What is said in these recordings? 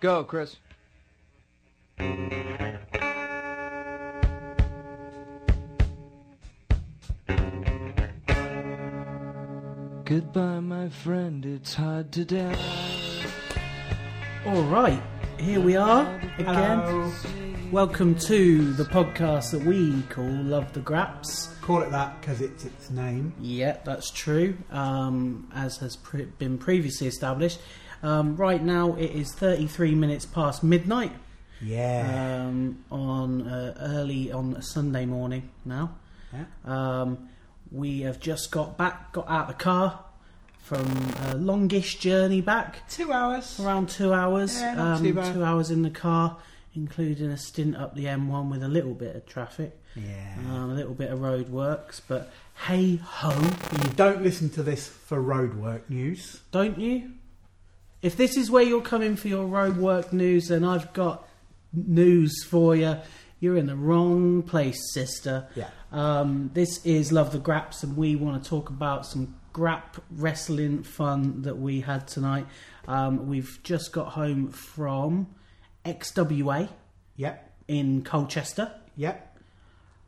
Go, Chris. Goodbye, my friend. It's hard to die. All right, here we are again. Hello. Welcome to the podcast that we call Love the Graps. Call it that because it's its name. Yeah, that's true, um, as has pre- been previously established. Um, right now, it is 33 minutes past midnight Yeah. um, on uh, early on Sunday morning now. yeah. Um, we have just got back, got out of the car from a longish journey back. Two hours. Around two hours. Yeah, not um, too bad. Two hours in the car, including a stint up the M1 with a little bit of traffic, Yeah. um, a little bit of road works. But hey ho, you don't listen to this for roadwork news. don't you? If this is where you're coming for your road work news, then I've got news for you. You're in the wrong place, sister. Yeah. Um, this is Love the Graps, and we want to talk about some grap wrestling fun that we had tonight. Um, we've just got home from XWA Yep. in Colchester, Yep.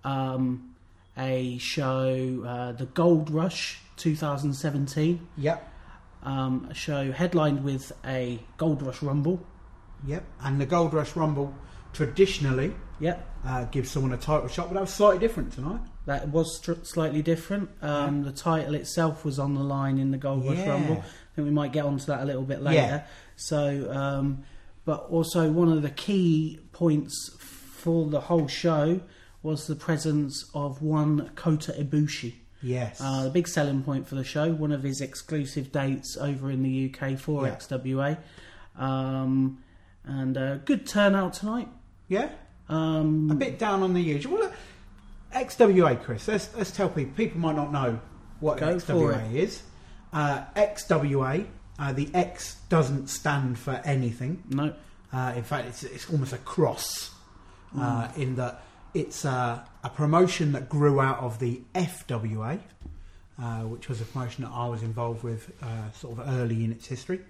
um, a show, uh, the Gold Rush 2017, Yep. Um, a show headlined with a Gold Rush Rumble. Yep. And the Gold Rush Rumble traditionally Yep, uh, gives someone a title shot, but that was slightly different tonight. that was str- slightly different. Um, The title itself was on the line in the Gold Rush Yeah. Rumble. I think we might get onto that a little bit later. Yeah. So, um, but also one of the key points for the whole show was the presence of one Kota Ibushi. Yes. Uh, the big selling point for the show, one of his exclusive dates over in the UK for Yeah. XWA. Um, and uh, good turnout tonight. yeah. Um, A bit down on the usual. Well, XWA, Chris. Let's, let's tell people. People might not know what XWA is. Uh, XWA. Uh, the X doesn't stand for anything. no, Uh, in fact, it's, it's almost a cross uh, in that it's uh, a promotion that grew out of the FWA, uh, which was a promotion that I was involved with uh, sort of early in its history.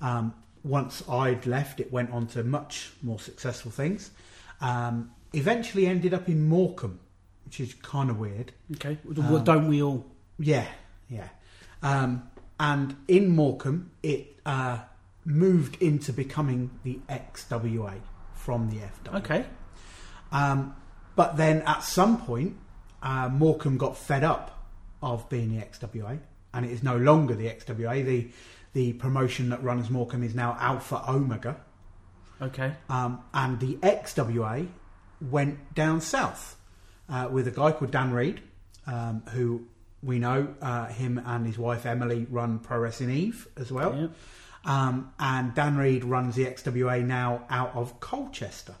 Um, once I'd left, it went on to much more successful things. Um, eventually ended up in Morecambe, which is kind of weird. okay. Um, Well, Don't we all? Yeah, yeah. Um, and in Morecambe, it uh, moved into becoming the XWA from the FWA. Okay. Um, but then at some point, uh, Morecambe got fed up of being the XWA, and it is no longer the XWA. The the promotion that runs Morecambe is now Alpha Omega, Okay. um, and the XWA went down south uh, with a guy called Dann Read, um, who we know uh, him and his wife Emily run Pro Wrestling Eve as well. Yeah. Um, and Dann Read runs the XWA now out of Colchester.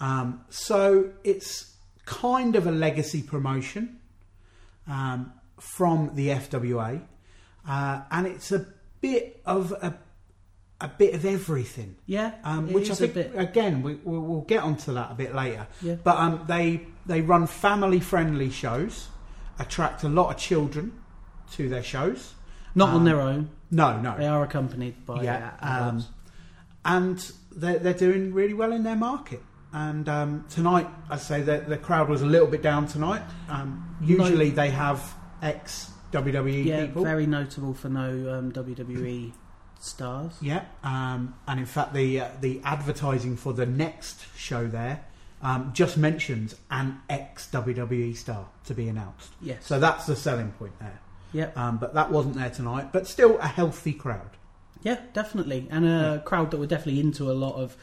Um, so it's kind of a legacy promotion um, from the FWA, uh, and it's a bit of a, a bit of everything. Yeah. Um, which I think again we, we'll, we'll get onto that a bit later. Yeah. But um, they they run family friendly shows, attract a lot of children to their shows. Not on um, their own. No, no, They are accompanied by yeah, uh, um, and they're, they're doing really well in their market. And um, tonight, I say that the crowd was a little bit down tonight. Um, usually, they have ex WWE yeah, people. very notable for no um, WWE stars. Yeah, um, and in fact, the uh, the advertising for the next show there um, just mentions an ex WWE star to be announced. Yes. So that's the selling point there. Yep. Um, but that wasn't there tonight. But still, a healthy crowd. Yeah, definitely, and a crowd that were definitely into a lot of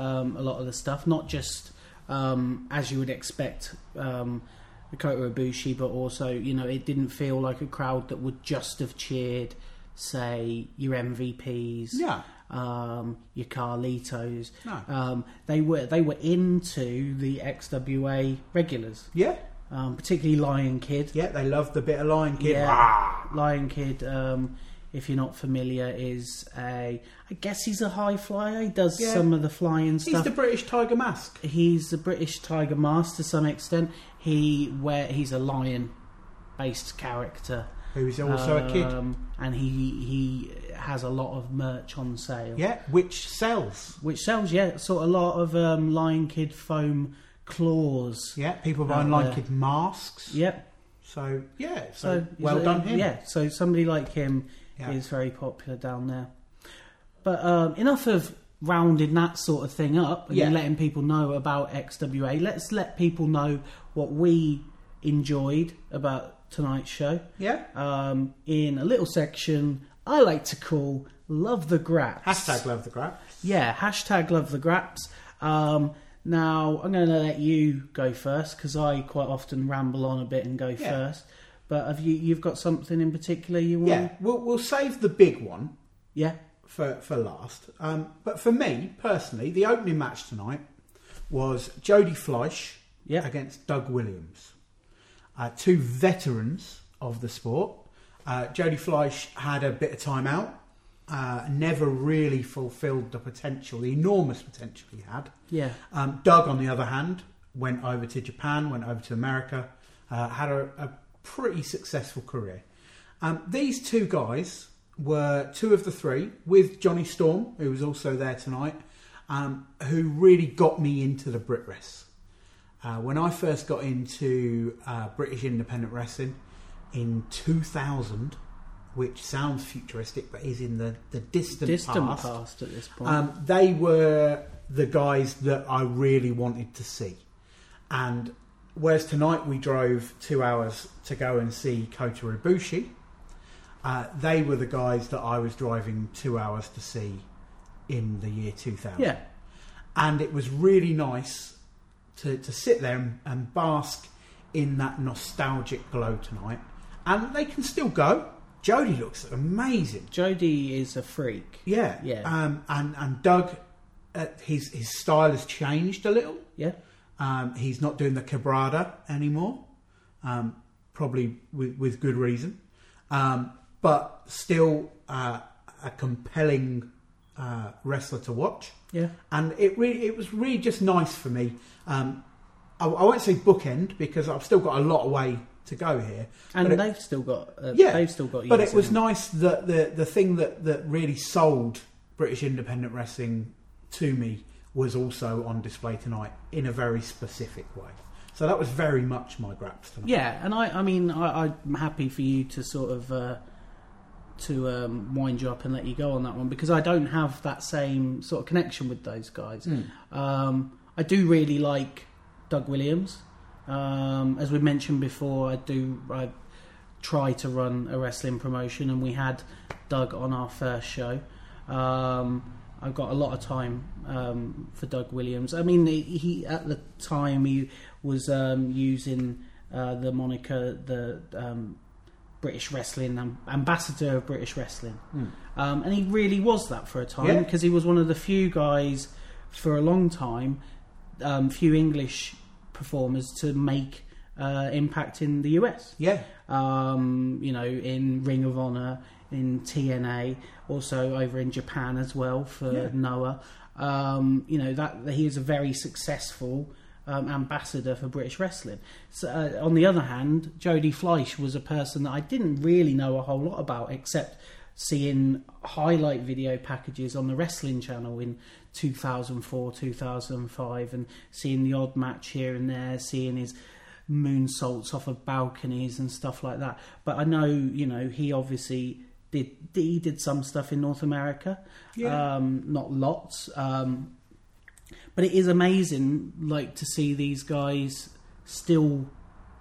um, a lot of the stuff, not just um, as you would expect um, the Kota Ibushi, but also you know it didn't feel like a crowd that would just have cheered, say, your MVPs, Yeah. um, your Carlitos. No. Um, they were they were into the XWA regulars, Yeah. um, particularly Lion Kid. Yeah. They loved the bit of Lion Kid. Yeah. Rah! Lion Kid, um, if you're not familiar, is a I guess he's a high flyer. He does Yeah. some of the flying stuff. He's the British Tiger Mask. he's the British Tiger Mask to some extent. He where he's a lion based character. Who is also a kid. Um, and he he has a lot of merch on sale. Yeah, which sells. Which sells, yeah, sort of a lot of um, Lion Kid foam claws. Yeah, people buying like there. kid masks. Yep. So yeah, so, So well done him. Yeah. So somebody like him Yeah. is very popular down there. But um, enough of rounding that sort of thing up and Yeah. letting people know about XWA. Let's let people know what we enjoyed about tonight's show Yeah. um, in a little section I like to call "Love the Graps." Hashtag love the grab. Yeah, hashtag love the graps. Um, now, I'm going to let you go first because I quite often ramble on a bit and go Yeah. first. But have you you've got something in particular you want? Yeah, we'll, we'll save the big one Yeah. for, for last. Um, but for me, personally, the opening match tonight was Jody Fleisch Yeah. against Doug Williams. Uh, two veterans of the sport. Uh, Jody Fleisch had a bit of time out, uh, never really fulfilled the potential, the enormous potential he had. Yeah. Um, Doug, on the other hand, went over to Japan, went over to America, uh, had a, a pretty successful career. Um, these two guys were two of the three, with Johnny Storm, who was also there tonight, um, who really got me into the Britwres. Uh, when I first got into uh, British independent wrestling in 2000, which sounds futuristic but is in the, the distant, Distant past, past. at this point. um, they were the guys that I really wanted to see. And whereas tonight we drove two hours to go and see Kota Ibushi, uh, they were the guys that I was driving two hours to see in the year 2000. yeah. And it was really nice to, to sit there and, and bask in that nostalgic glow tonight. And they can still go. Jody looks amazing. Jody is a freak. Yeah, Yeah. Um, and and Doug, uh, his his style has changed a little. Yeah. Um, he's not doing the quebrada anymore, um, probably with, with good reason, um, but still uh, a compelling uh, wrestler to watch. Yeah. And it really it was really just nice for me. Um, I, I won't say bookend because I've still got a lot of way to go here. And it- they've still got. Uh, yeah, They've still got. but it was them. nice that the the thing that that really sold British independent wrestling to me was also on display tonight in a very specific way. So that was very much my graps tonight. Yeah, and I, I mean, I, I'm happy for you to sort of uh, to um, wind you up and let you go on that one because I don't have that same sort of connection with those guys. Mm. Um, I do really like Doug Williams. Um, as we mentioned before, I do I try to run a wrestling promotion, and we had Doug on our first show. Um, I've got a lot of time um, for Doug Williams. I mean, he, he at the time he was um, using uh, the moniker the um, British Wrestling am- Ambassador of British Wrestling, Mm. um, and he really was that for a time Yeah. because he was one of the few guys for a long time, um, few English performers to make uh, impact in the US Yeah, um, you know, in Ring of Honor, in TNA, also over in Japan as well for Yeah. Noah. Um, you know that he is a very successful um, ambassador for British wrestling. So, uh, on the other hand, Jody Fleisch was a person that I didn't really know a whole lot about, except seeing highlight video packages on the wrestling channel in 2004, 2005, and seeing the odd match here and there, seeing his moonsaults off of balconies and stuff like that. But I know, you know, he obviously did he did some stuff in North America, Yeah. um, not lots. Um, but it is amazing, like to see these guys still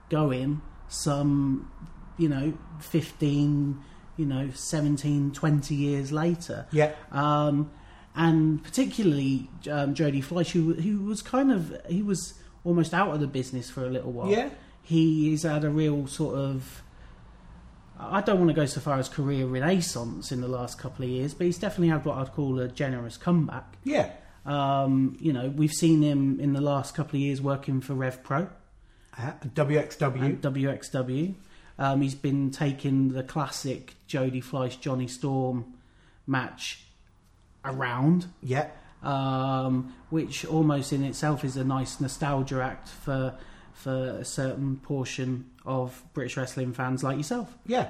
going. Some, you know, fifteen, you know, 17, 20 years later. yeah, Um, and particularly um, Jody Fleisch, who, who was kind of he was almost out of the business for a little while. yeah, He He's had a real sort of I don't want to go so far as career renaissance in the last couple of years, but he's definitely had what I'd call a generous comeback. yeah. Um, you know, we've seen him in the last couple of years working for Rev Pro Uh, WXW. WXW. Um, he's been taking the classic Jody Fleisch Johnny Storm match around yeah, um, which almost in itself is a nice nostalgia act for for a certain portion of British wrestling fans like yourself. yeah.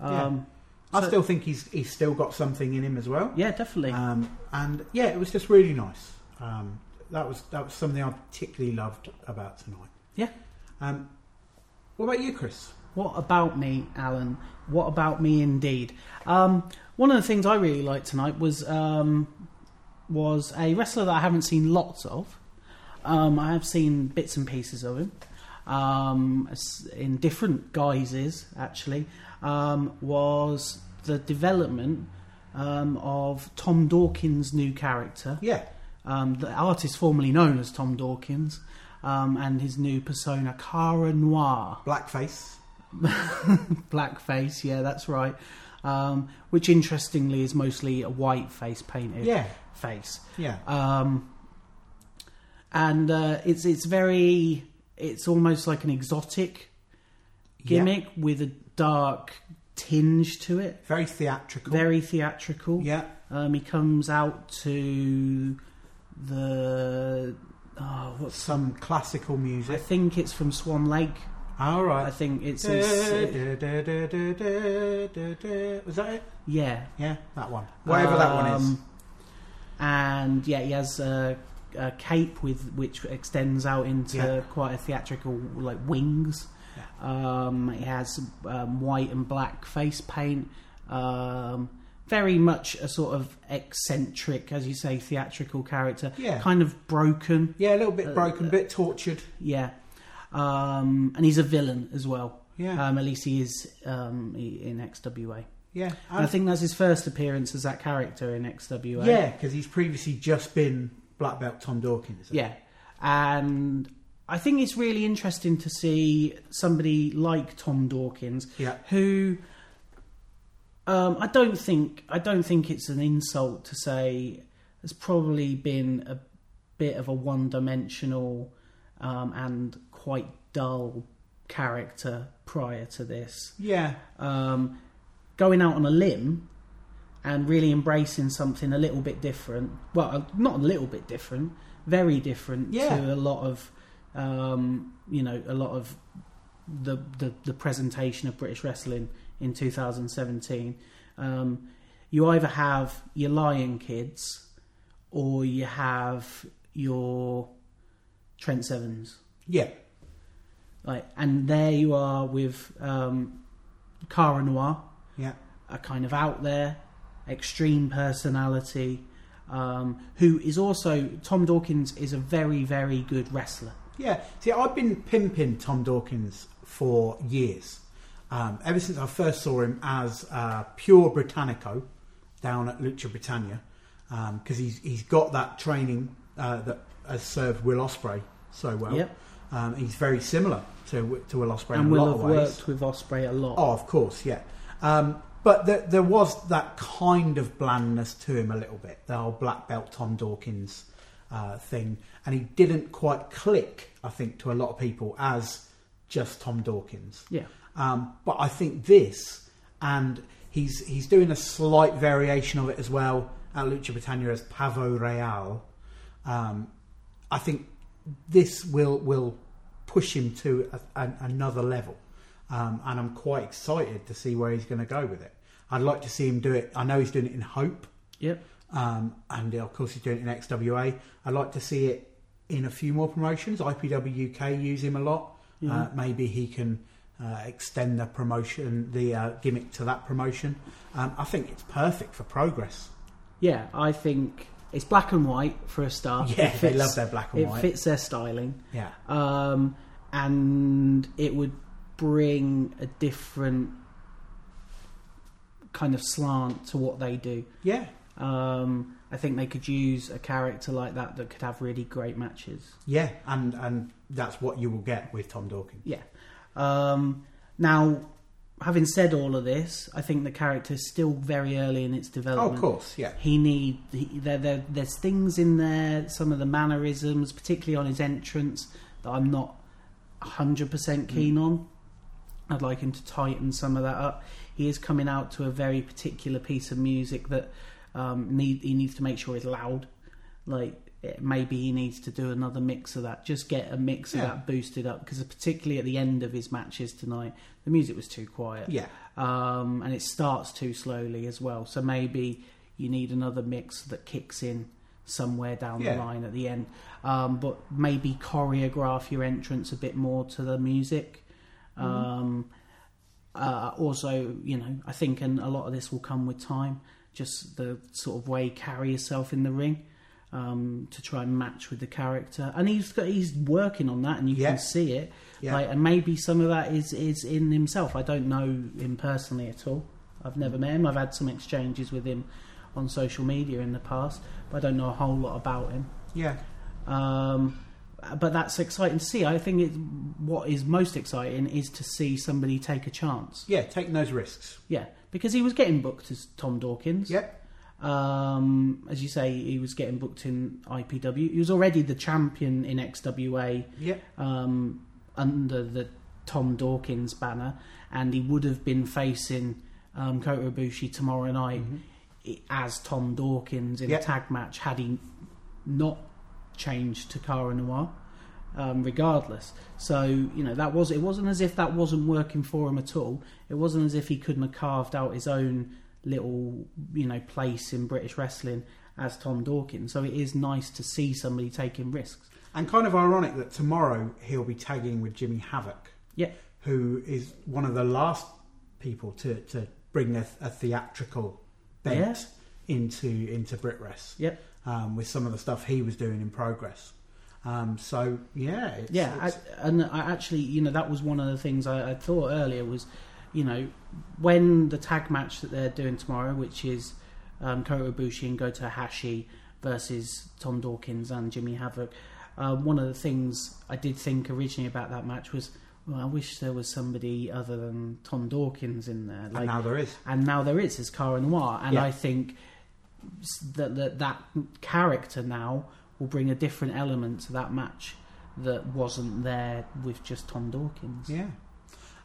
Um, I So- still think he's he's still got something in him as well. Yeah, definitely. Um, and yeah, it was just really nice. Um, that was that was something I particularly loved about tonight. Yeah. Um, what about you, Chris? What about me, Alan? What about me, indeed? Um, one of the things I really liked tonight was um, was a wrestler that I haven't seen lots of. Um, I have seen bits and pieces of him um, in different guises. Actually, um, was the development um, of Tom Dawkins' new character Yeah, um, the artist formerly known as Tom Dawkins, um, and his new persona, Cara Noir, blackface. blackface. Yeah, that's right. Um, which interestingly is mostly a white face painted Yeah, face. yeah, Um, and uh, it's it's very it's almost like an exotic gimmick with a dark tinge to it. very theatrical. Very theatrical. yeah, Um, he comes out to the oh, what's some classical music. I think it's from Swan Lake. All I think it's Da, his, da, da. Was that it? yeah, Yeah, that one. Whatever that one is. Um, And yeah, he has a, a cape with which extends out into Yeah. quite a theatrical like wings. Um, he has um, white and black face paint. Um, very much a sort of eccentric, as you say, theatrical character. Yeah. Kind of broken. Yeah, a little bit Uh, broken, a bit tortured. Yeah. Um, and he's a villain as well. Yeah, Um, at least he is um, in XWA. yeah. And I think that's his first appearance as that character in XWA. yeah, because he's previously just been black belt Tom Dawkins. Yeah. And I think it's really interesting to see somebody like Tom Dawkins Yeah. who um, I don't think I don't think it's an insult to say has probably been a bit of a one-dimensional um, and quite dull character prior to this. Yeah, Um, going out on a limb and really embracing something a little bit different. Well, not a little bit different, very different Yeah. to a lot of um, you know a lot of the, the the presentation of British wrestling in 2017. Um, you either have your Lion Kids or you have your Trent Sevens. yeah, Like, and there you are with um, Cara Noir, yeah, a kind of out there, extreme personality, um, who is also Tom Dawkins is a very very good wrestler. yeah. See, I've been pimping Tom Dawkins for years. Um, ever since I first saw him as uh, pure Britannico down at Lucha Britannia, because he's he's got that training uh, that has served Will Ospreay so well. Yep, Um, he's very similar to to Will Ospreay and will have worked with Ospreay a lot. Oh, of course, yeah. Um, but there, there was that kind of blandness to him a little bit, the whole black belt Tom Dawkins uh, thing, and he didn't quite click, I think, to a lot of people as just Tom Dawkins. Yeah, Um, but I think this, and he's he's doing a slight variation of it as well at Lucha Britannia as Pavo Real. Um, I think this will will push him to a, a, another level, um, and I'm quite excited to see where he's going to go with it. I'd like to see him do it. I know he's doing it in Hope, yep, um, and of course he's doing it in XWA. I'd like to see it in a few more promotions. IPW UK use him a lot. Yeah. Uh, maybe he can uh, extend the promotion, the uh, gimmick to that promotion. Um, I think it's perfect for progress. yeah. I think it's black and white for a start. Yeah, It they fits- love their black and It white. fits their styling. Yeah, um, and it would bring a different kind of slant to what they do. yeah, Um, I think they could use a character like that that could have really great matches. yeah, and and that's what you will get with Tom Dawkins. Yeah. Um, now, having said all of this, I think the character is still very early in its development. Oh, of course, yeah, He need he, there, there. There's things in there, some of the mannerisms, particularly on his entrance, that I'm not hundred percent keen on. I'd like him to tighten some of that up. He is coming out to a very particular piece of music that um, need he needs to make sure is loud. Like it, maybe he needs to do another mix of that. Just get a mix of that boosted up because particularly at the end of his matches tonight, the music was too quiet. yeah, um, and it starts too slowly as well. So maybe you need another mix that kicks in somewhere down Yeah. the line at the end. Um, but maybe choreograph your entrance a bit more to the music. Um, uh, also, you know, I think and a lot of this will come with time. Just the sort of way you carry yourself in the ring um, to try and match with the character, and he's got, he's working on that, and you Yeah. can see it. Yeah. Like, and maybe some of that is is in himself. I don't know him personally at all. I've never met him. I've had some exchanges with him on social media in the past, but I don't know a whole lot about him. Yeah. Um, but that's exciting to see. I think it, what is most exciting is to see somebody take a chance. Yeah, taking those risks. Yeah, because he was getting booked as Tom Dawkins. Yep. Um, as you say, he was getting booked in IPW. He was already the champion in XWA Yep. um, under the Tom Dawkins banner, and he would have been facing um, Kota Ibushi tomorrow night i- as Tom Dawkins in Yeah. a tag match had he not changed to Cara Noir. Um, regardless, so you know that was it wasn't as if that wasn't working for him at all. It wasn't as if he couldn't have carved out his own little you know place in British wrestling as Tom Dawkins. So it is nice to see somebody taking risks. And kind of ironic that tomorrow he'll be tagging with Jimmy Havoc, Yeah, who is one of the last people to, to bring a, a theatrical bent into into Britwres Yep. Um, with some of the stuff he was doing in progress. Um, so yeah, it's, Yeah, it's- I, and I actually, you know, that was one of the things I, I thought earlier was, you know, when the tag match that they're doing tomorrow, which is um, Kota Ibushi and Gota Ihashi versus Tom Dawkins and Jimmy Havoc, uh, one of the things I did think originally about that match was, well, I wish there was somebody other than Tom Dawkins in there. and now there is. and now there is is Cara Noir, and Yeah. I think that, that that character now will bring a different element to that match that wasn't there with just Tom Dawkins. Yeah.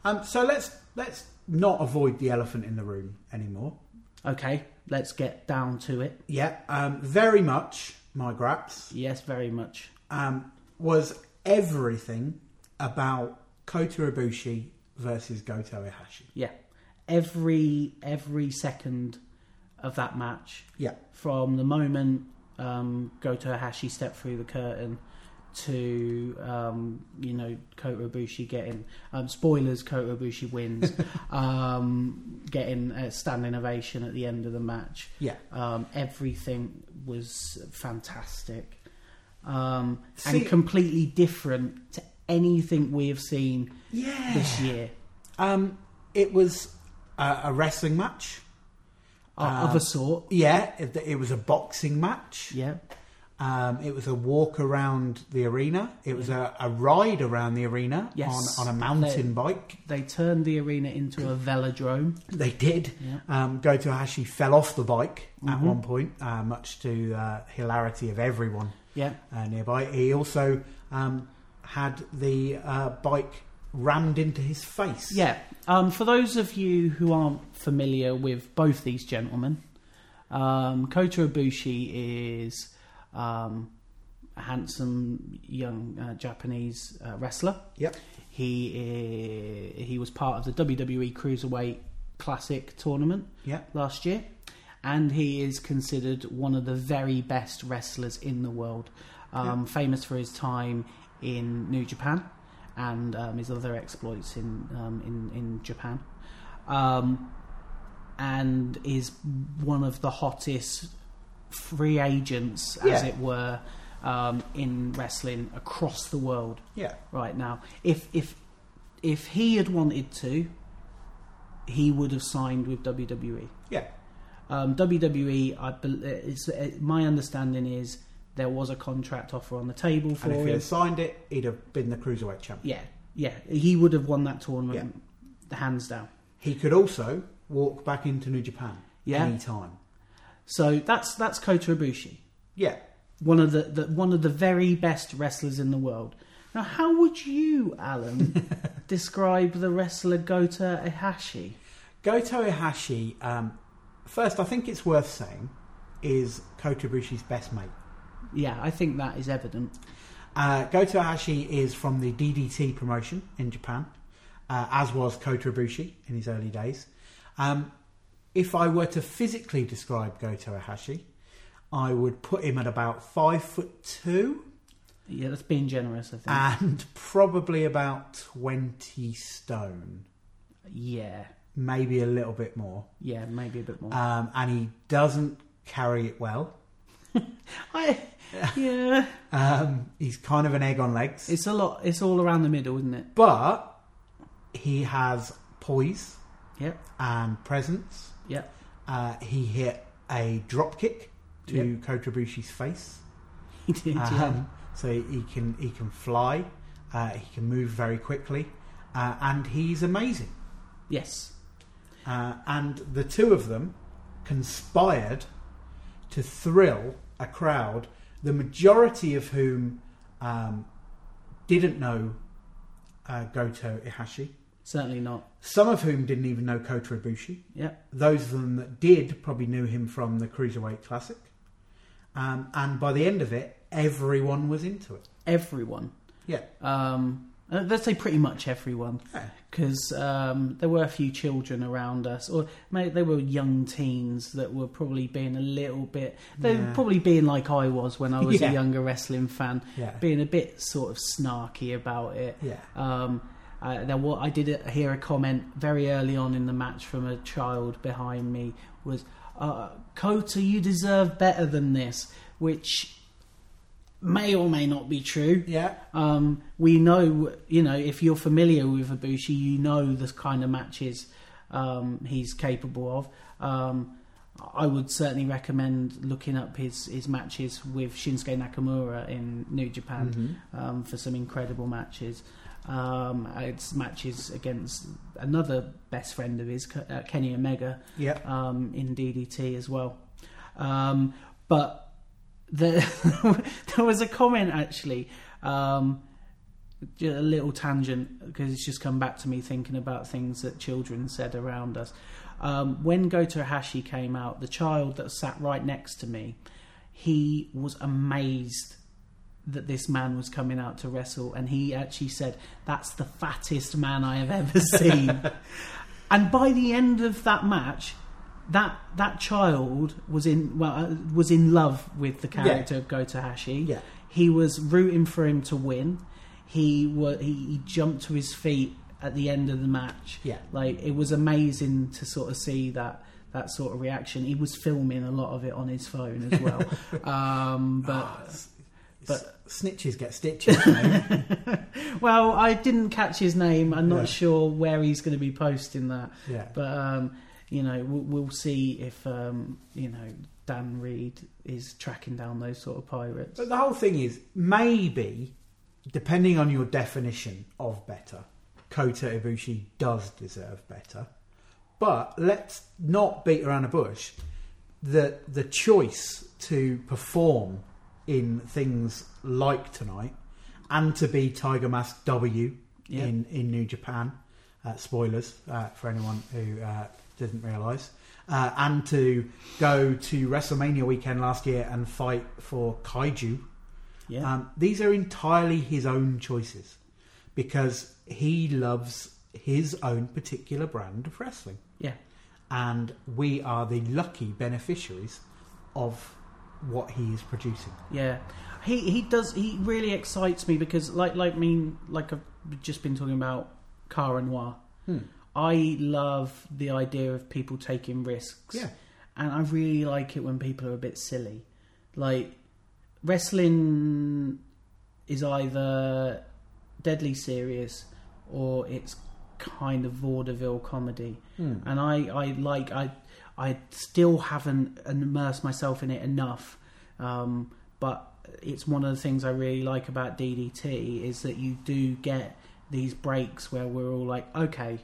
Um, so let's let's not avoid the elephant in the room anymore. Okay, let's get down to it. Yeah. Um, very much my graps Yes, very much. um, was everything about Kota Ibushi versus Gota Ihashi. Yeah, every every second of that match, Yeah. from the moment um, Gota Ihashi stepped through the curtain to um, you know Kota Ibushi getting um, spoilers. Kota Ibushi wins, um, getting a standing ovation at the end of the match. Yeah. Um, everything was fantastic um, See- and completely different to anything we have seen Yeah. this year Um, it was a, a wrestling match. Uh, of Um, a sort. Yeah. It, it was a boxing match. Yeah, Um, it was a walk around the arena. It was a, a ride around the arena Yes. on, on a mountain bike. they turned the arena into a velodrome. They did. Yeah. Um, Gota Ihashi fell off the bike at Mhm. one point, uh, much to uh, hilarity of everyone Yeah, uh, nearby. He also um, had the uh, bike rammed into his face. Yeah. Um, for those of you who aren't familiar with both these gentlemen, um, Kota Ibushi is um, a handsome young uh, Japanese uh, wrestler. Yep. He i he was part of the WWE Cruiserweight Classic tournament Yep. last year, and he is considered one of the very best wrestlers in the world. Um, Famous for his time in New Japan and um, his other exploits in um, in in Japan, um, and is one of the hottest free agents, as it were, um, in wrestling across the world Yeah. right now. If if if he had wanted to, he would have signed with WWE. Yeah. Um, WWE, I bel it's, uh, my understanding is there was a contract offer on the table for And if him. he had signed it, he'd have been the cruiserweight champion. Yeah, yeah, he would have won that tournament hands down. He could also walk back into New Japan Yeah. any time. So that's that's Kota Ibushi, Yeah. one of the, the one of the very best wrestlers in the world. Now, how would you, Alan, describe the wrestler Gota Ihashi? Gota Ihashi, um, first, I think it's worth saying, is Kota Ibushi's best mate. Yeah, I think that is evident. Uh, Gota is from the DDT promotion in Japan, uh, as was Kota Ibushi in his early days. Um, if I were to physically describe Gota Ihashi, I would put him at about five foot two Yeah, that's being generous. I think. and probably about 20 stone, yeah, maybe a little bit more. yeah, maybe a bit more. Um, and he doesn't carry it well. I, yeah, Um, he's kind of an egg on legs. it's a lot. It's all around the middle, isn't it? but he has poise Yep, and presence. yep. Uh, he hit a drop kick to Yep. Kota Ibushi's face. He did. yeah. Um, so he can he can fly, uh, he can move very quickly, uh, and he's amazing. Yes. Uh, and the two of them conspired to thrill a crowd, the majority of whom um, didn't know uh, Gota Ihashi, Certainly not. some of whom didn't even know Kota Ibushi. Yep. Those of them that did probably knew him from the Cruiserweight Classic. Um, and by the end of it, everyone was into it. Everyone. Yeah. Um, uh, let's say pretty much everyone, Yeah. because um, there were a few children around us, or maybe they were young teens that were probably being a little bit. They were probably being like I was when I was Yeah. a younger wrestling fan, Yeah. being a bit sort of snarky about it. Yeah. Um, uh, there wa I did hear a comment very early on in the match from a child behind me was, uh, "Kota, you deserve better than this," which may or may not be true. Yeah. Um, we know, you know, if you're familiar with Ibushi, you know the kind of matches um, he's capable of. Um, I would certainly recommend looking up his, his matches with Shinsuke Nakamura in New Japan Mhm. um, for some incredible matches. Um, it's matches against another best friend of his, uh, Kenny Omega, Yeah. um, in DDT as well. Um, but there, there was a comment actually, um, a little tangent because it's just come back to me thinking about things that children said around us. Um, when Gota Ihashi came out, the child that sat right next to me, he was amazed that this man was coming out to wrestle, and he actually said, "That's the fattest man I have ever seen." and by the end of that match, that that child was in well uh, was in love with the character of Gota Ihashi. Yeah. He was rooting for him to win. He wa he, he jumped to his feet at the end of the match. Yeah. Like it was amazing to sort of see that that sort of reaction. He was filming a lot of it on his phone as well. um, but but Snitches get stitches. well, I didn't catch his name. I'm not Yeah. sure where he's going to be posting that. yeah. But um, you know, we'll, we'll see if um, you know Dann Read is tracking down those sort of pirates. But the whole thing is maybe, depending on your definition of better, Kota Ibushi does deserve better. But let's not beat around the bush. The the choice to perform in things like tonight and to be Tiger Mask W Yeah. in, in New Japan. Uh, spoilers uh, for anyone who uh, didn't realise. Uh, and to go to WrestleMania weekend last year and fight for Kaiju. Yeah, Um, these are entirely his own choices because he loves his own particular brand of wrestling. yeah, And we are the lucky beneficiaries of what he is producing. yeah. He he does. He really excites me because, like, like me, like I've just been talking about Cara Noir. I love the idea of people taking risks. Yeah. and I really like it when people are a bit silly. Like wrestling is either deadly serious or it's kind of vaudeville comedy, and I, I like I I still haven't immersed myself in it enough, um, but it's one of the things I really like about DDT is that you do get these breaks where we're all like, okay,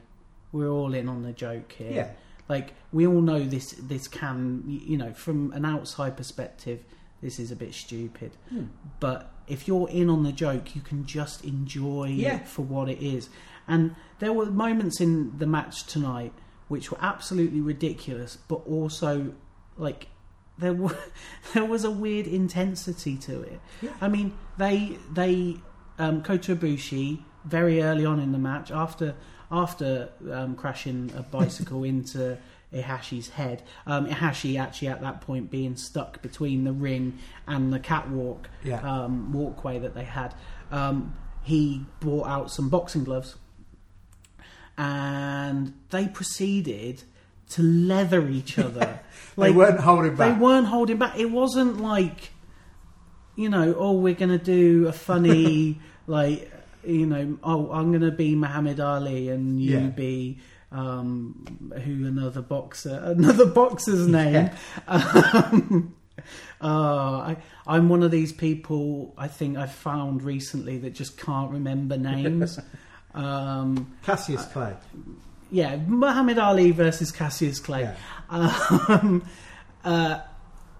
we're all in on the joke here Yeah. like we all know this this can you know from an outside perspective this is a bit stupid Hmm. but if you're in on the joke you can just enjoy Yeah. it for what it is and there were moments in the match tonight which were absolutely ridiculous but also like there were there was a weird intensity to it Yeah. i mean they they um Kota Ibushi very early on in the match after after um, crashing a bicycle into Ihashi's head. Um, Ihashi actually at that point being stuck between the ring and the catwalk Yeah. um, walkway that they had. Um, he brought out some boxing gloves, and they proceeded to leather each other. they weren't holding back. They weren't holding back. It wasn't like, you know, oh, we're going to do a funny, like, you know, oh, I'm going to be Muhammad Ali and you Yeah. be um, who another boxer, another boxer's name. Yeah. Um, uh, I, I'm one of these people. I think I've found recently that just can't remember names. um, Cassius Clay. yeah, Muhammad Ali versus Cassius Clay. Yeah. Um, uh,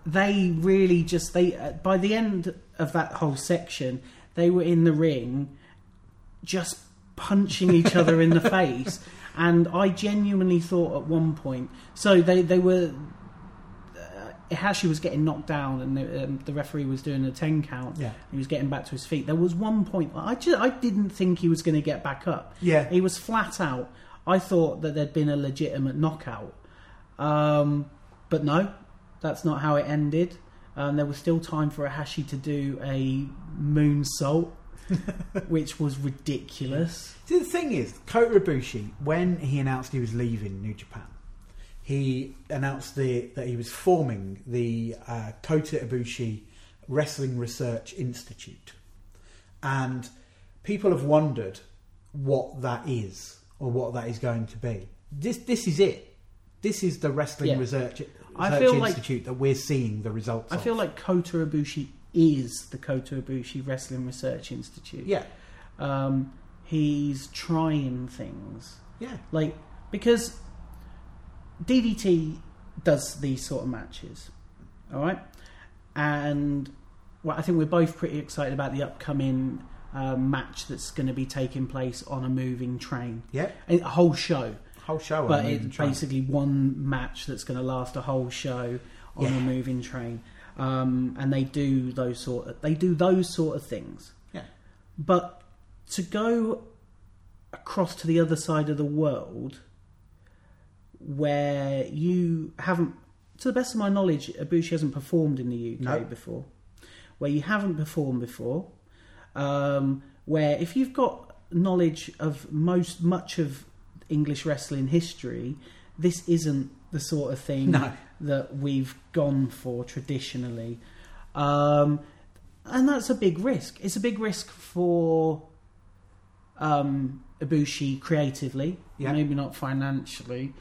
they really just they uh, by the end of that whole section, they were in the ring, just punching each other in the face, and I genuinely thought at one point. So they they were. Uh, Ihashi was getting knocked down, and the, um, the referee was doing a ten count. Yeah. He was getting back to his feet. There was one point I just I didn't think he was going to get back up. Yeah. He was flat out. I thought that there'd been a legitimate knockout. Um, but no, that's not how it ended. Um, there was still time for Ihashi to do a moonsault, which was ridiculous. See, the thing is, Kota Ibushi, when he announced he was leaving New Japan, he announced the, that he was forming the uh, Kota Ibushi Wrestling Research Institute. And people have wondered what that is or what that is going to be. This, this is it. This is the Wrestling Yeah. Research, I Research feel like- Institute that we're seeing the results I of. feel like Kota Ibushi is the Kota Ibushi Wrestling Research Institute. Yeah, Um, he's trying things. yeah. Like because DDT does these sort of matches, all right, and well, I think we're both pretty excited about the upcoming uh, match that's going to be taking place on a moving train, Yeah, a whole show, whole show. but it's basically one match that's going to last a whole show on Yeah. a moving train, um, and they do those sort of they do those sort of things. Yeah. But to go across to the other side of the world where you haven't, to the best of my knowledge, Ibushi hasn't performed in the UK No. before, where you haven't performed before, um, where if you've got knowledge of most much of English wrestling history, this isn't the sort of thing No. that we've gone for traditionally. Um, and that's a big risk. It's a big risk for um, Ibushi creatively, Yeah. maybe not financially.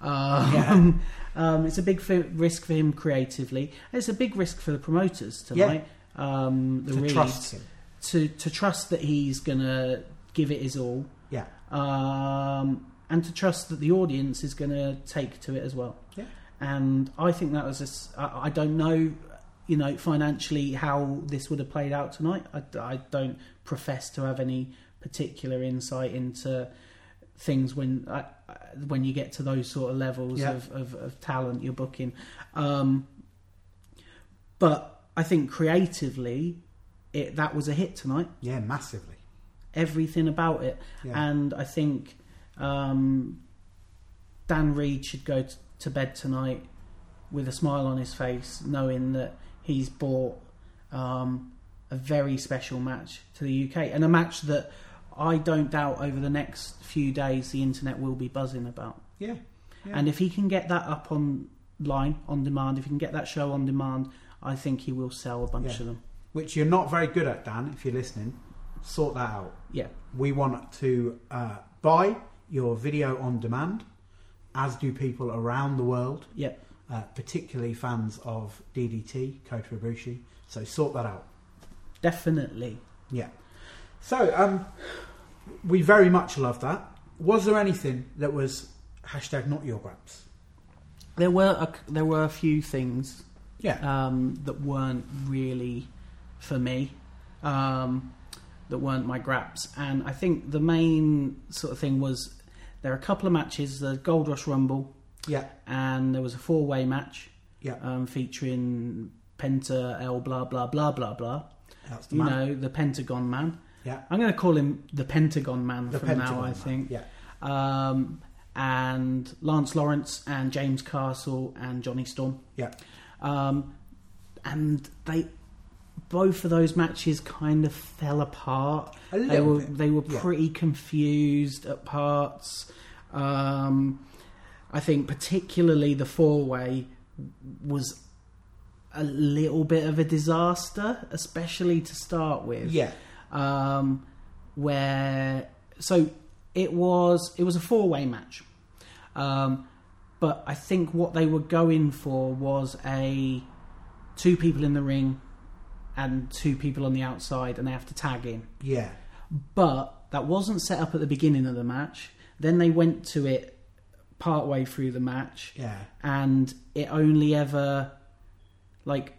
Um, um, it's a big fi- risk for him creatively. It's a big risk for the promoters tonight. Um, the to trust him. to to trust that he's going to give it his all, Yeah, um, and to trust that the audience is going to take to it as well. Yeah. And I think that was a I I don't know, you know, financially how this would have played out tonight. I, I don't profess to have any particular insight into things when uh, when you get to those sort of levels Yeah. of, of, of talent you're booking. Um, but I think creatively, it that was a hit tonight yeah, massively. everything about it. Yeah. And I think um, Dann Read should go t- to bed tonight with a smile on his face, knowing that he's bought um, a very special match to the UK and a match that I don't doubt over the next few days the internet will be buzzing about. Yeah, yeah. And if he can get that up online on demand, if he can get that show on demand, I think he will sell a bunch Yeah. of them. which you're not very good at, Dan. If you're listening, sort that out. Yeah. We want to uh, buy your video on demand, as do people around the world, Yeah. uh, particularly fans of DDT, Kota Ibushi. So sort that out. Definitely. Yeah. So um, we very much love that. Was there anything that was hashtag not your graps? There were a, there were a few things Yeah. um, that weren't really for me, um, that weren't my graps. And I think the main sort of thing was there are a couple of matches, the Gold Rush Rumble, yeah. and there was a four way match Yeah. um, featuring Penta, L, blah, blah, blah, blah, blah. That's the You man. know, the Pentagon Man. Yeah. I'm going to call him the Pentagon Man The from Pentagon now, I man. think. Yeah. um, and Lance Lawrence and James Castle and Johnny Storm. Yeah. Um, and they both of those matches kind of fell apart. A They were bit, they were yeah. pretty confused at parts. Um, I think particularly the four way was a little bit of a disaster, especially to start with Yeah. um, where so it was it was a four way match, um, but I think what they were going for was a two people in the ring and two people on the outside, and they have to tag in. Yeah. But that wasn't set up at the beginning of the match. Then they went to it partway through the match Yeah. and it only ever like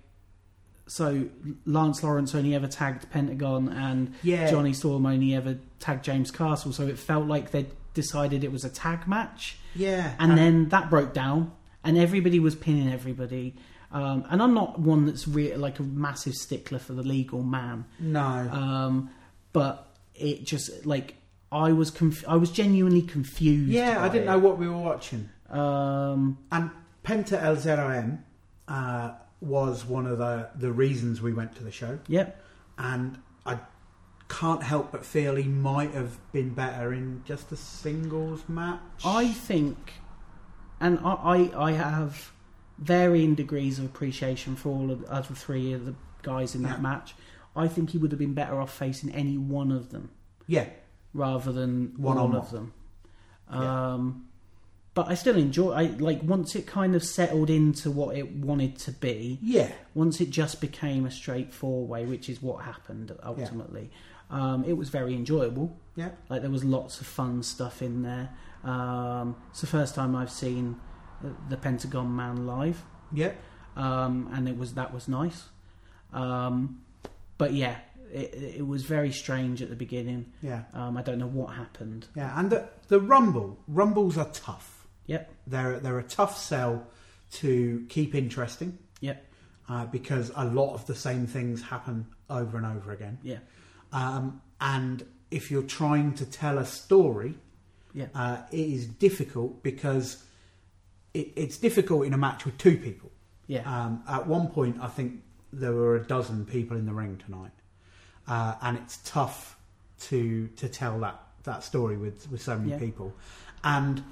so Lance Lawrence only ever tagged Pentagon and Yeah. Johnny Storm only ever tagged James Castle so it felt like they decided it was a tag match Yeah. and then that broke down and everybody was pinning everybody um, and I'm not one that's re- like a massive stickler for the legal man no. um, but it just like I was conf- I was genuinely confused yeah, I didn't it. know what we were watching. um, And Penta El Zero M uh, was one of the, the reasons we went to the show. yep And I can't help but feel he might have been better in just a singles match. I think, and I, I, I have varying degrees of appreciation for all of the other three of the guys in that Yeah. match. I think he would have been better off facing any one of them Yeah. rather than One all on of one. them. Yeah. Um, but I still enjoy. I like once it kind of settled into what it wanted to be. Yeah. Once it just became a straight four way, which is what happened ultimately. Um, it was very enjoyable. Yeah. Like there was lots of fun stuff in there. Um, it's the first time I've seen the, Pentagon Man live, Yeah. um, and it was that was nice. Um, but yeah, it, it was very strange at the beginning. Yeah. Um, I don't know what happened. Yeah. And the, the Rumble, Rumbles are tough. Yep, They're, they're a tough sell to keep interesting yep, uh, because a lot of the same things happen over and over again. yeah, Um, and if you're trying to tell a story, yeah, uh, it is difficult because it, it's difficult in a match with two people. yeah, Um, at one point, I think there were a dozen people in the ring tonight, uh, and it's tough to to tell that that story with with so many Yeah. people, and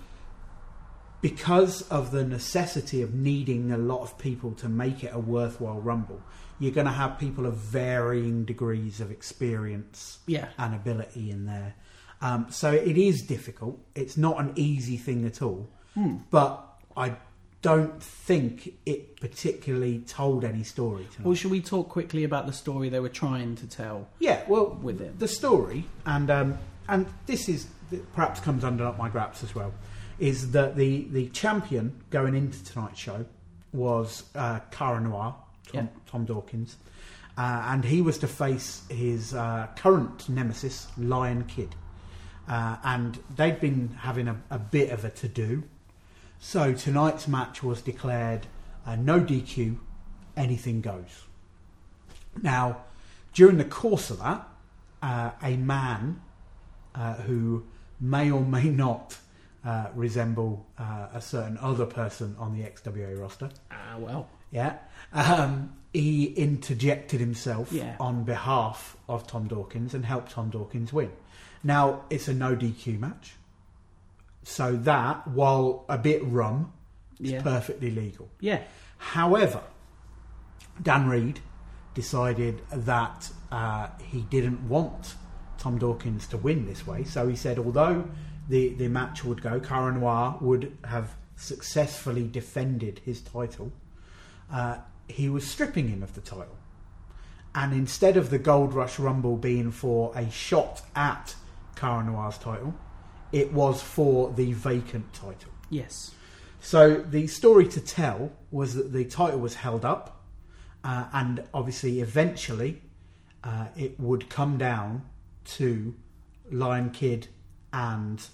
because of the necessity of needing a lot of people to make it a worthwhile rumble, you're going to have people of varying degrees of experience yeah. and ability in there. Um, so it is difficult. It's not an easy thing at all. Hmm. But I don't think it particularly told any story tonight. Well, should we talk quickly about the story they were trying to tell? yeah, well, with it? the story, and um, and this is perhaps comes under up my graps as well, is that the the champion going into tonight's show was uh, Cara Noir, Tom, Yeah. Tom Dawkins, uh, and he was to face his uh, current nemesis, Lion Kid, uh, and they'd been having a, a bit of a to do. So tonight's match was declared uh, no DQ, anything goes. Now, during the course of that, uh, a man uh, who may or may not uh, resemble uh, a certain other person on the XWA roster, Ah, well, yeah, um, he interjected himself Yeah. on behalf of Tom Dawkins and helped Tom Dawkins win. Now, it's a no DQ match, so that, while a bit rum, is Yeah. perfectly legal. yeah, However, Dann Read decided that uh, he didn't want Tom Dawkins to win this way. So he said, although the, the match would go, Cara Noir would have successfully defended his title, uh, he was stripping him of the title. And instead of the Gold Rush Rumble being for a shot at Cara Noir's title, it was for the vacant title. yes, So the story to tell was that the title was held up, uh, and obviously, eventually, uh, it would come down to Lion Kid and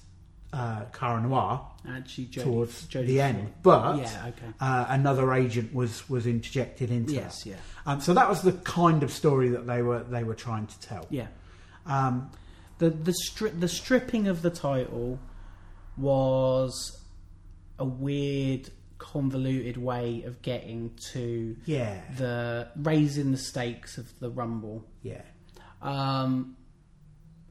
uh, Cara Noir actually, Jody, towards Jody the end. But yeah, okay, uh, another agent was was interjected into yes, that. yeah, Um, so that was the kind of story that they were they were trying to tell. yeah. Um, the the stri- the stripping of the title was a weird, convoluted way of getting to Yeah. the raising the stakes of the Rumble. Yeah. Um,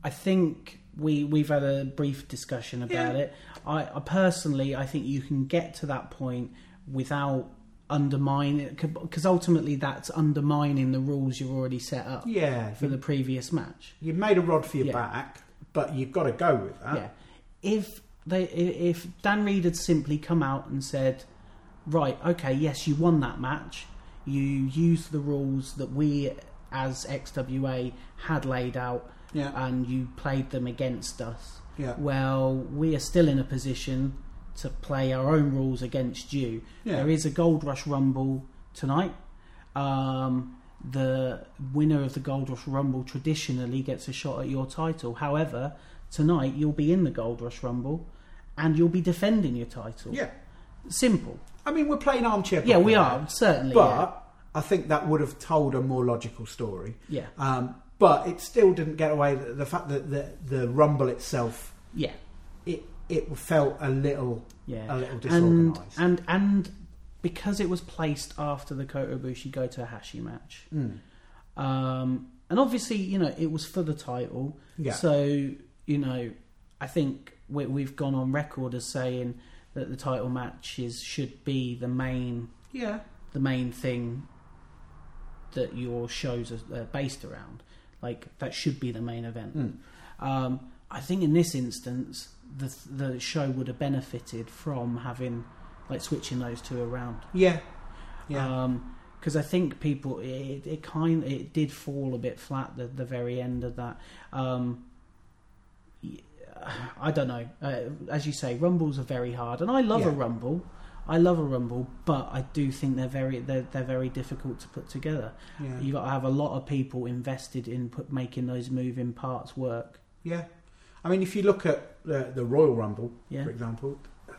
I think we we've had a brief discussion about Yeah. it. I, I personally, I think you can get to that point without undermining because ultimately that's undermining the rules you've already set up Yeah. for the previous match. You've made a rod for your Yeah. back, but you've got to go with that. Yeah. If they if Dann Read had simply come out and said, "Right, okay, yes, you won that match. You used the rules that we as XWA had laid out, Yeah. and you played them against us. Yeah. Well, we are still in a position to play our own rules against you. Yeah. There is a Gold Rush Rumble tonight. Um, the winner of the Gold Rush Rumble traditionally gets a shot at your title. However, tonight you'll be in the Gold Rush Rumble and you'll be defending your title. Yeah. Simple. I mean, we're playing armchair. Yeah, we are, certainly. But I think that would have told a more logical story. yeah. Um, but it still didn't get away the, the fact that the, the rumble itself, Yeah. it it felt a little Yeah. a little disorganised. and and because it was placed after the Kota Ibushi Gota Ihashi match, Mm. um, and obviously you know it was for the title, Yeah. so you know I think we, we've gone on record as saying that the title matches should be the main yeah, the main thing that your shows are based around. Like that should be the main event. Mm. Um, I think in this instance, the the show would have benefited from having like switching those two around. yeah, yeah, Because I think people it, it kind it did fall a bit flat the the very end of that. Um, I don't know. Uh, as you say, rumbles are very hard, and I love a rumble. I love a rumble, but I do think they're very they're, they're very difficult to put together. yeah. You've got to have a lot of people invested in put, making those moving parts work. yeah. I mean, if you look at the, the Royal Rumble, Yeah. for example,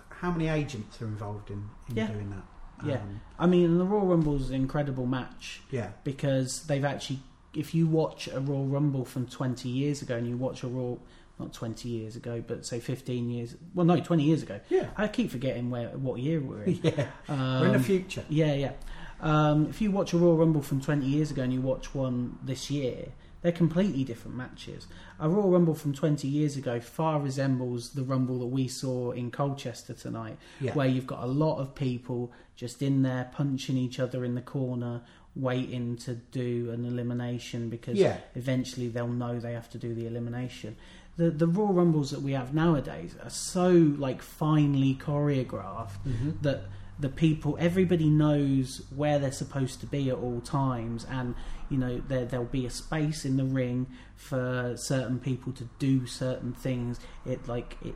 how many agents are involved in, in Yeah. doing that? Yeah. Um, I mean, the Royal Rumble is an incredible match yeah, because they've actually, if you watch a Royal Rumble from 20 years ago and you watch a Royal, not 20 years ago, but say 15 years, well, no, 20 years ago. yeah, I keep forgetting where what year we're in. yeah. Um, We're in the future. Yeah, yeah. Um, if you watch a Royal Rumble from 20 years ago and you watch one this year, they're completely different matches. A Royal Rumble from 20 years ago far resembles the Rumble that we saw in Colchester tonight, Yeah, where you've got a lot of people just in there punching each other in the corner, waiting to do an elimination because yeah, eventually they'll know they have to do the elimination. The the Royal Rumbles that we have nowadays are so like finely choreographed hmm that the people everybody knows where they're supposed to be at all times and you know there there'll be a space in the ring for certain people to do certain things it like it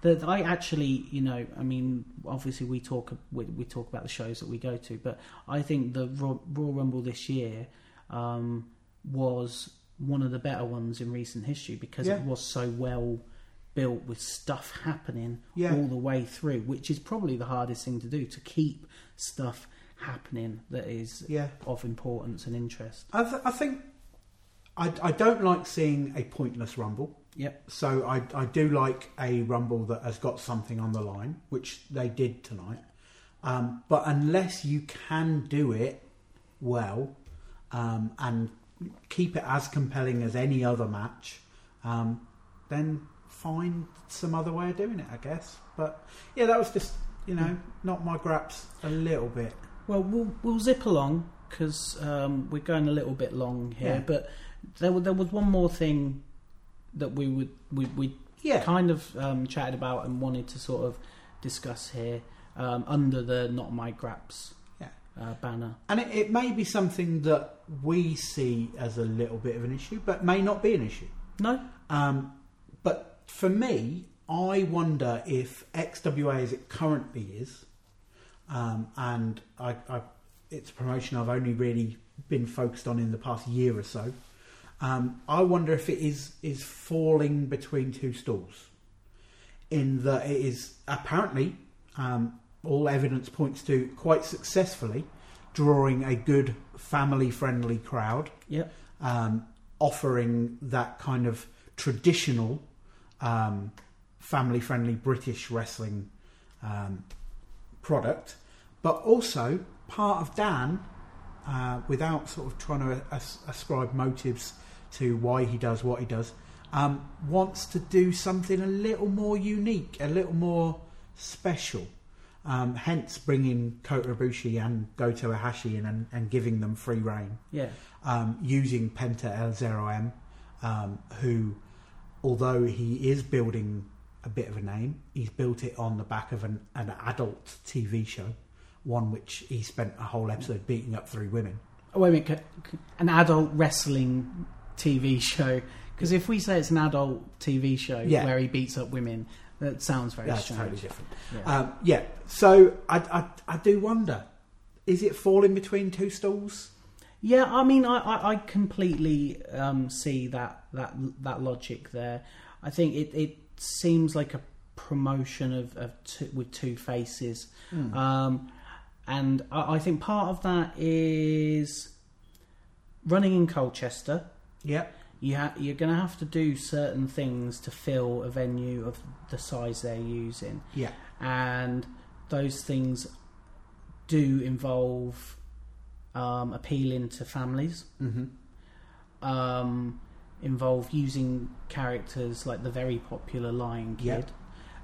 that I actually you know I mean obviously we talk we, we talk about the shows that we go to but I think the Raw, Raw Rumble this year um, was one of the better ones in recent history because Yeah. it was so well built with stuff happening Yeah. all the way through, which is probably the hardest thing to do to keep stuff happening that is yeah. of importance and interest. I, th- I think I, I don't like seeing a pointless rumble. Yep. So I, I do like a rumble that has got something on the line, which they did tonight. Um, but unless you can do it well um, and keep it as compelling as any other match, um, then find some other way of doing it, I guess. But yeah, that was just you know not my graps a little bit. Well, we'll, we'll zip along because um, we're going a little bit long here. Yeah. But there, there was one more thing that we would we we Yeah, kind of um, chatted about and wanted to sort of discuss here um, under the not my graps Yeah. uh, banner. And it, it may be something that we see as a little bit of an issue, but may not be an issue. No, Um, but for me, I wonder if XWA as it currently is, um, and I, I, it's a promotion I've only really been focused on in the past year or so. Um, I wonder if it is is falling between two stools, in that it is apparently um, all evidence points to quite successfully drawing a good family friendly crowd yep, um, offering that kind of traditional um, family friendly British wrestling um, product, but also part of Dann, uh, without sort of trying to as- ascribe motives to why he does what he does, um, wants to do something a little more unique, a little more special. Um, hence, bringing Kota Ibushi and Gota Ihashi in and, and giving them free reign Yeah. um, using Penta El Zero M, um, who, although he is building a bit of a name, he's built it on the back of an, an adult TV show, one which he spent a whole episode beating up three women. Oh, wait a minute. An adult wrestling TV show. Because if we say it's an adult TV show Yeah. where he beats up women, that sounds very That's strange. totally different. Yeah. Um, yeah, so I, I, I do wonder, is it falling between two stools? Yeah, I mean, I, I, I completely um, see that, that that logic there. I think it, it seems like a promotion of, of two, with two faces, um, and I, I think part of that is running in Colchester. Yeah, You ha- you're going to have to do certain things to fill a venue of the size they're using, yeah, and those things do involve um, appealing to families. Hmm um, involve using characters like the very popular Lion Kid Yep.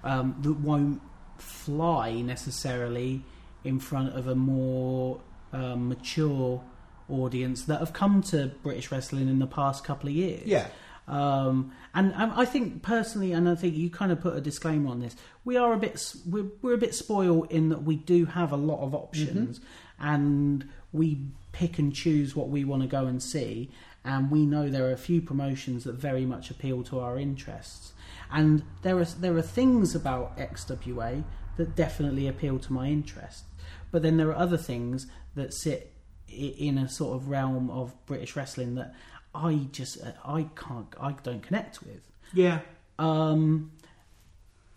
um, that won't fly necessarily in front of a more um, mature audience that have come to British wrestling in the past couple of years. yeah, Um, and, I think personally, and I think you kind of put a disclaimer on this. We are a bit we're, we're a bit spoiled in that we do have a lot of options, and we pick and choose what we want to go and see. And we know there are a few promotions that very much appeal to our interests, and there are there are things about XWA that definitely appeal to my interest. But then there are other things that sit in a sort of realm of British wrestling that I just I can't I don't connect with. yeah, Um,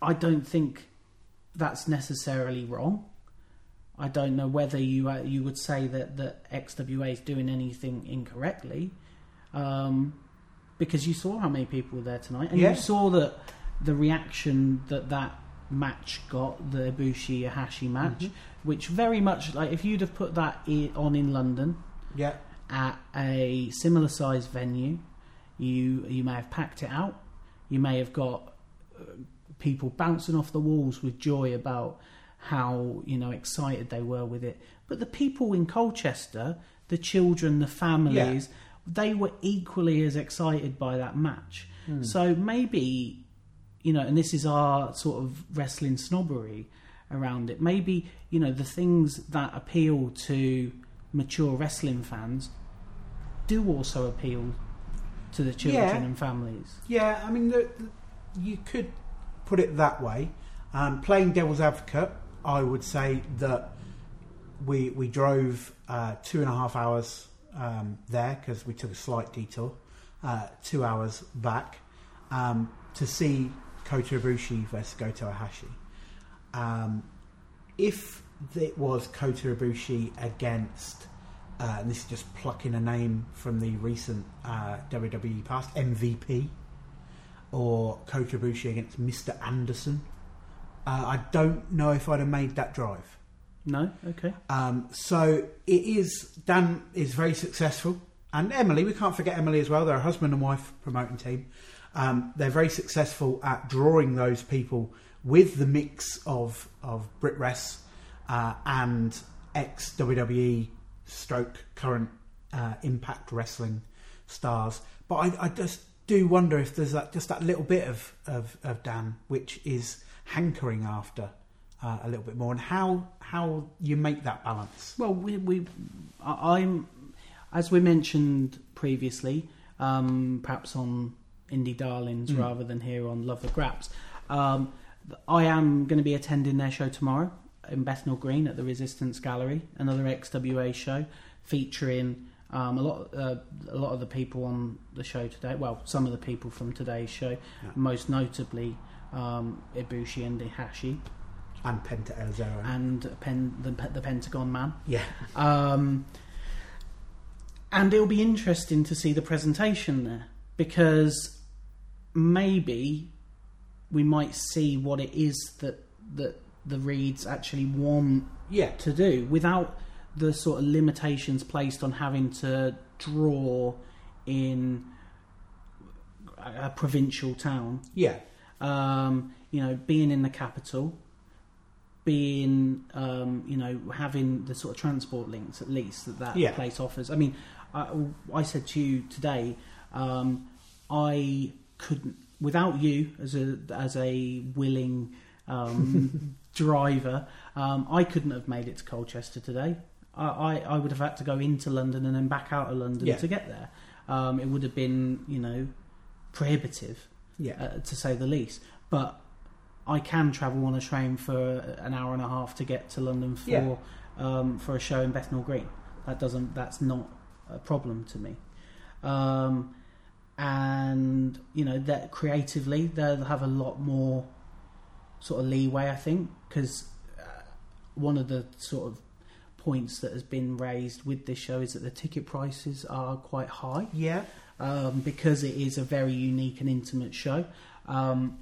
I don't think that's necessarily wrong. I don't know whether you uh, you would say that that XWA is doing anything incorrectly, um, because you saw how many people were there tonight, and Yeah. you saw that the reaction that that match got, the Ibushi Ihashi match, Mhm. which very much like if you'd have put that on in London, yeah, at a similar sized venue, you you may have packed it out. You may have got uh, people bouncing off the walls with joy about how you know excited they were with it. But the people in Colchester, the children, the families, they were equally as excited by that match. Hmm. So maybe you know, and this is our sort of wrestling snobbery around it. Maybe you know the things that appeal to mature wrestling fans do also appeal to the children Yeah. and families. Yeah, I mean, the, the- you could put it that way. Um, playing devil's advocate, I would say that we we drove uh, two and a half hours um, there because we took a slight detour, uh, two hours back um, to see Kota Ibushi versus Gota Ihashi. Um, if it was Kota Ibushi against, uh, and this is just plucking a name from the recent uh, WWE past, MVP, or Kota Ibushi against Mr. Anderson, uh, I don't know if I'd have made that drive. No, okay. Um, so it is. Dann is very successful, and Emily. We can't forget Emily as well. They're a husband and wife promoting team. Um, they're very successful at drawing those people with the mix of of Brit uh, and ex WWE stroke current uh, Impact Wrestling stars. But I, I just do wonder if there's that just that little bit of of, of Dann which is hankering after uh, a little bit more, and how how you make that balance. Well, we, we, I'm, as we mentioned previously, um, perhaps on Indie Darlings Mm. rather than here on Love the Graps. Um, I am going to be attending their show tomorrow in Bethnal Green at the Resistance Gallery, another XWA show featuring um, a lot, uh, a lot of the people on the show today. Well, some of the people from today's show, Yeah. most notably um, Ibushi and Ihashi And Penta El Zero. and Pen, the, the Pentagon Man. yeah, Um, and it'll be interesting to see the presentation there because maybe we might see what it is that that the Reads actually want Yeah, to do without the sort of limitations placed on having to draw in a a provincial town. yeah, Um, you know, being in the capital, being um, you know having the sort of transport links at least that that Yeah. place offers. I mean, I, I said to you today, um, I couldn't without you as a as a willing um, driver, um, I couldn't have made it to Colchester today. I, I, I would have had to go into London and then back out of London Yeah. to get there. Um, it would have been, you know, prohibitive yeah, uh, to say the least. But I can travel on a train for an hour and a half to get to London for Yeah. um, for a show in Bethnal Green. That doesn't. That's not a problem to me. Um, and you know that creatively they'll have a lot more sort of leeway. I think because uh, one of the sort of points that has been raised with this show is that the ticket prices are quite high yeah, um, because it is a very unique and intimate show. Um,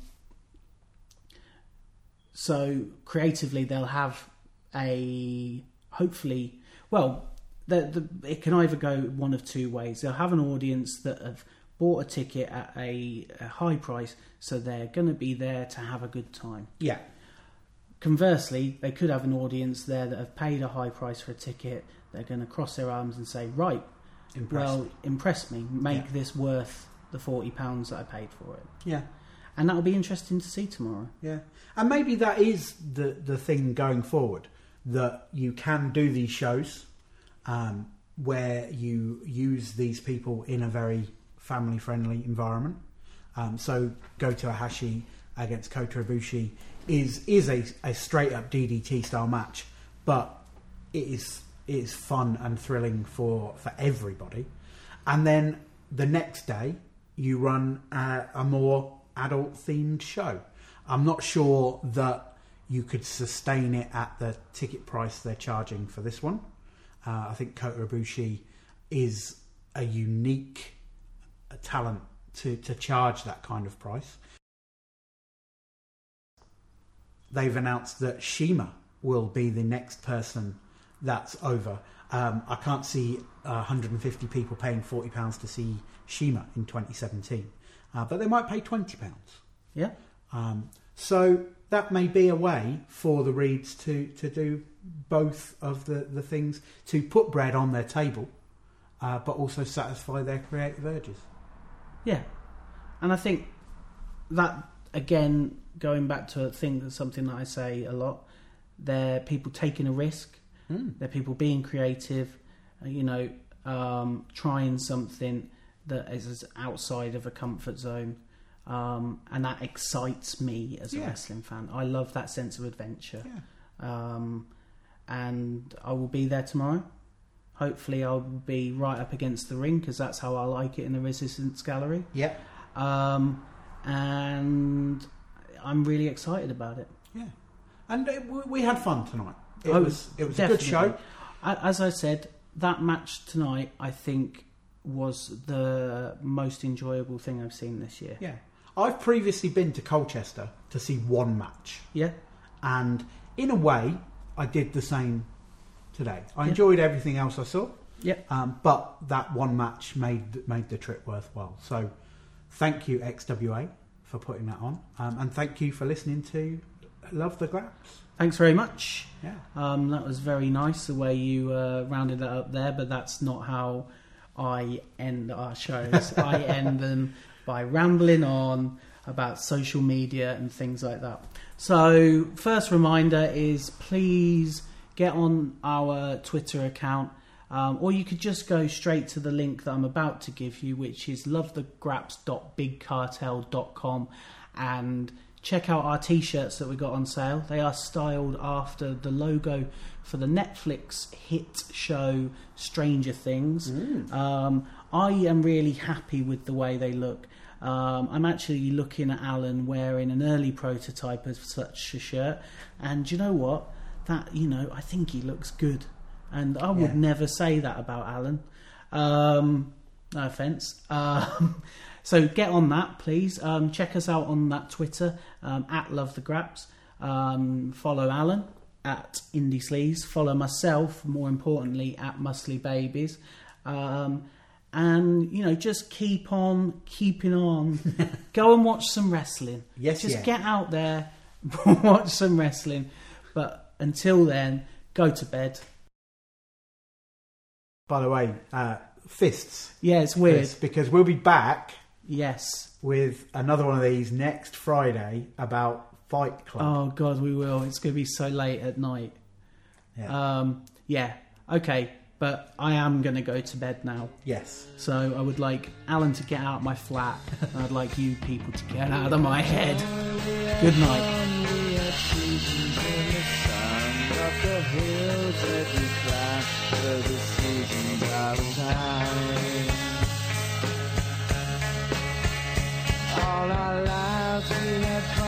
so creatively, they'll have a hopefully well. The, the, it can either go one of two ways. They'll have an audience that have bought a ticket at a, a high price, so they're going to be there to have a good time. yeah, Conversely, they could have an audience there that have paid a high price for a ticket. They're going to cross their arms and say, "Right, impressive. well, impress me. Make Yeah. this worth the forty pounds that I paid for it, yeah. And that'll be interesting to see tomorrow. Yeah, and maybe that is the the thing going forward that you can do these shows um, where you use these people in a very family friendly environment. Um, so Gota Ihashi against Kota Ibushi is is a, a straight up DDT style match, but it is it is fun and thrilling for for everybody. And then the next day you run a, a more adult themed show. I'm not sure that you could sustain it at the ticket price they're charging for this one. Uh, I think Kota Ibushi is a unique uh, talent to, to charge that kind of price. They've announced that Shima will be the next person that's over. Um, I can't see uh, 150 people paying £40 to see Shima in 2017, uh, but they might pay £20. Yeah, Um, so that may be a way for the Reads to, to do both of the, the things to put bread on their table, uh, but also satisfy their creative urges. yeah, and I think that again, going back to a thing that's something that I say a lot. They're people taking a risk. They're people being creative. uh, You know, um, trying something that is outside of a comfort zone. Um, and that excites me as a Yeah. wrestling fan. I love that sense of adventure. Yeah. um, and I will be there tomorrow. Hopefully, I'll be right up against the ring because that's how I like it in the Resistance Gallery. Yeah. Um, and I'm really excited about it. Yeah. And it, we- we had fun tonight. It Oh, was it was a good show. As I said, that match tonight, I think, was the most enjoyable thing I've seen this year. Yeah. I've previously been to Colchester to see one match, Yeah, and in a way, I did the same today. I Yeah. enjoyed everything else I saw, yeah. um, but that one match made made the trip worthwhile. So, thank you XWA for putting that on, um, and thank you for listening to Love the Graps. Thanks very much. Yeah. Um, that was very nice the way you uh, rounded that up there, but that's not how I end our shows. I end them by rambling on about social media and things like that. So, first reminder is please get on our Twitter account, um, or you could just go straight to the link that I'm about to give you, which is lovethegraps.bigcartel.com, and check out our t-shirts that we got on sale. They are styled after the logo for the Netflix hit show Stranger Things. Um, I am really happy with the way they look. Um, I'm actually looking at Alan wearing an early prototype of such a shirt, and you know what? That you know, I think he looks good, and I would Yeah. never say that about Alan. Um, No offence. So get on that, please. Um, check us out on that Twitter um, at Love the Graps. Um, follow Alan at Indie Sleaze. Follow myself, more importantly, at Muscly Babies. Um, and you know, just keep on keeping on. Go and watch some wrestling. Yes, just yeah. get out there, watch some wrestling. But until then, go to bed. By the way, uh, fists. Yeah, it's weird. Fists, because we'll be back Yes. with another one of these next Friday about Fight Club. Oh God, we will. It's going to be so late at night. Yeah. Um, yeah. Okay, but I am going to go to bed now. yes. So I would like Alan to get out of my flat, and I'd like you people to get out of my head. Good night. all our lives we have